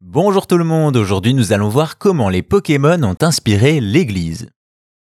Bonjour tout le monde, aujourd'hui nous allons voir comment les Pokémon ont inspiré l'Église.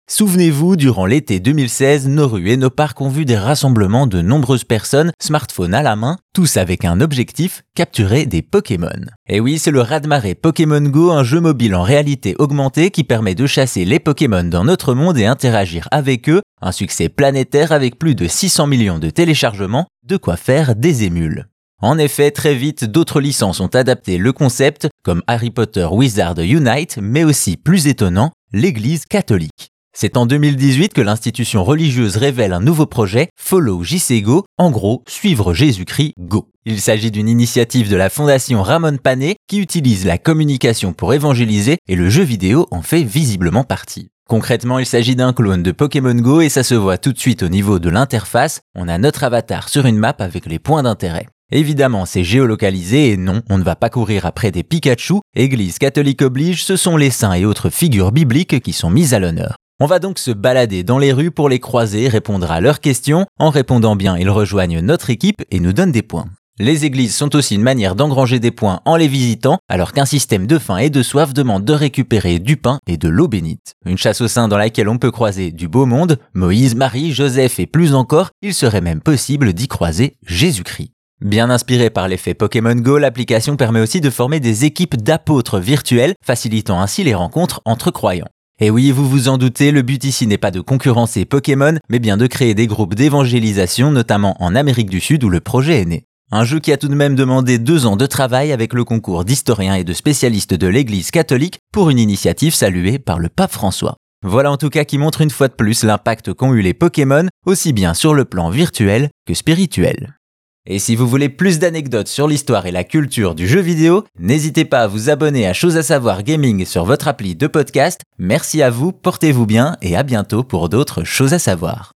Souvenez-vous, durant l'été 2016, nos rues et nos parcs ont vu des rassemblements de nombreuses personnes, smartphones à la main, tous avec un objectif, capturer des Pokémon. Et oui, c'est le Radmaré Pokémon Go, un jeu mobile en réalité augmentée qui permet de chasser les Pokémon dans notre monde et interagir avec eux, un succès planétaire avec plus de 600 millions de téléchargements, de quoi faire des émules. En effet, très vite, d'autres licences ont adapté le concept, comme Harry Potter Wizard Unite, mais aussi, plus étonnant, l'Église catholique. C'est en 2018 que l'institution religieuse révèle un nouveau projet, Follow JC Go, en gros, suivre Jésus-Christ Go. Il s'agit d'une initiative de la fondation Ramon Pané qui utilise la communication pour évangéliser et le jeu vidéo en fait visiblement partie. Concrètement, il s'agit d'un clone de Pokémon Go et ça se voit tout de suite au niveau de l'interface. On a notre avatar sur une map avec les points d'intérêt. Évidemment, c'est géolocalisé et non, on ne va pas courir après des Pikachu. Église catholique oblige, ce sont les saints et autres figures bibliques qui sont mises à l'honneur. On va donc se balader dans les rues pour les croiser, répondre à leurs questions. En répondant bien, ils rejoignent notre équipe et nous donnent des points. Les églises sont aussi une manière d'engranger des points en les visitant, alors qu'un système de faim et de soif demande de récupérer du pain et de l'eau bénite. Une chasse aux saints dans laquelle on peut croiser du beau monde, Moïse, Marie, Joseph et plus encore, il serait même possible d'y croiser Jésus-Christ. Bien inspiré par l'effet Pokémon Go, l'application permet aussi de former des équipes d'apôtres virtuels, facilitant ainsi les rencontres entre croyants. Et oui, vous vous en doutez, le but ici n'est pas de concurrencer Pokémon, mais bien de créer des groupes d'évangélisation, notamment en Amérique du Sud où le projet est né. Un jeu qui a tout de même demandé deux ans de travail avec le concours d'historiens et de spécialistes de l'Église catholique pour une initiative saluée par le pape François. Voilà en tout cas qui montre une fois de plus l'impact qu'ont eu les Pokémon, aussi bien sur le plan virtuel que spirituel. Et si vous voulez plus d'anecdotes sur l'histoire et la culture du jeu vidéo, n'hésitez pas à vous abonner à Chose à savoir gaming sur votre appli de podcast. Merci à vous, portez-vous bien et à bientôt pour d'autres choses à savoir.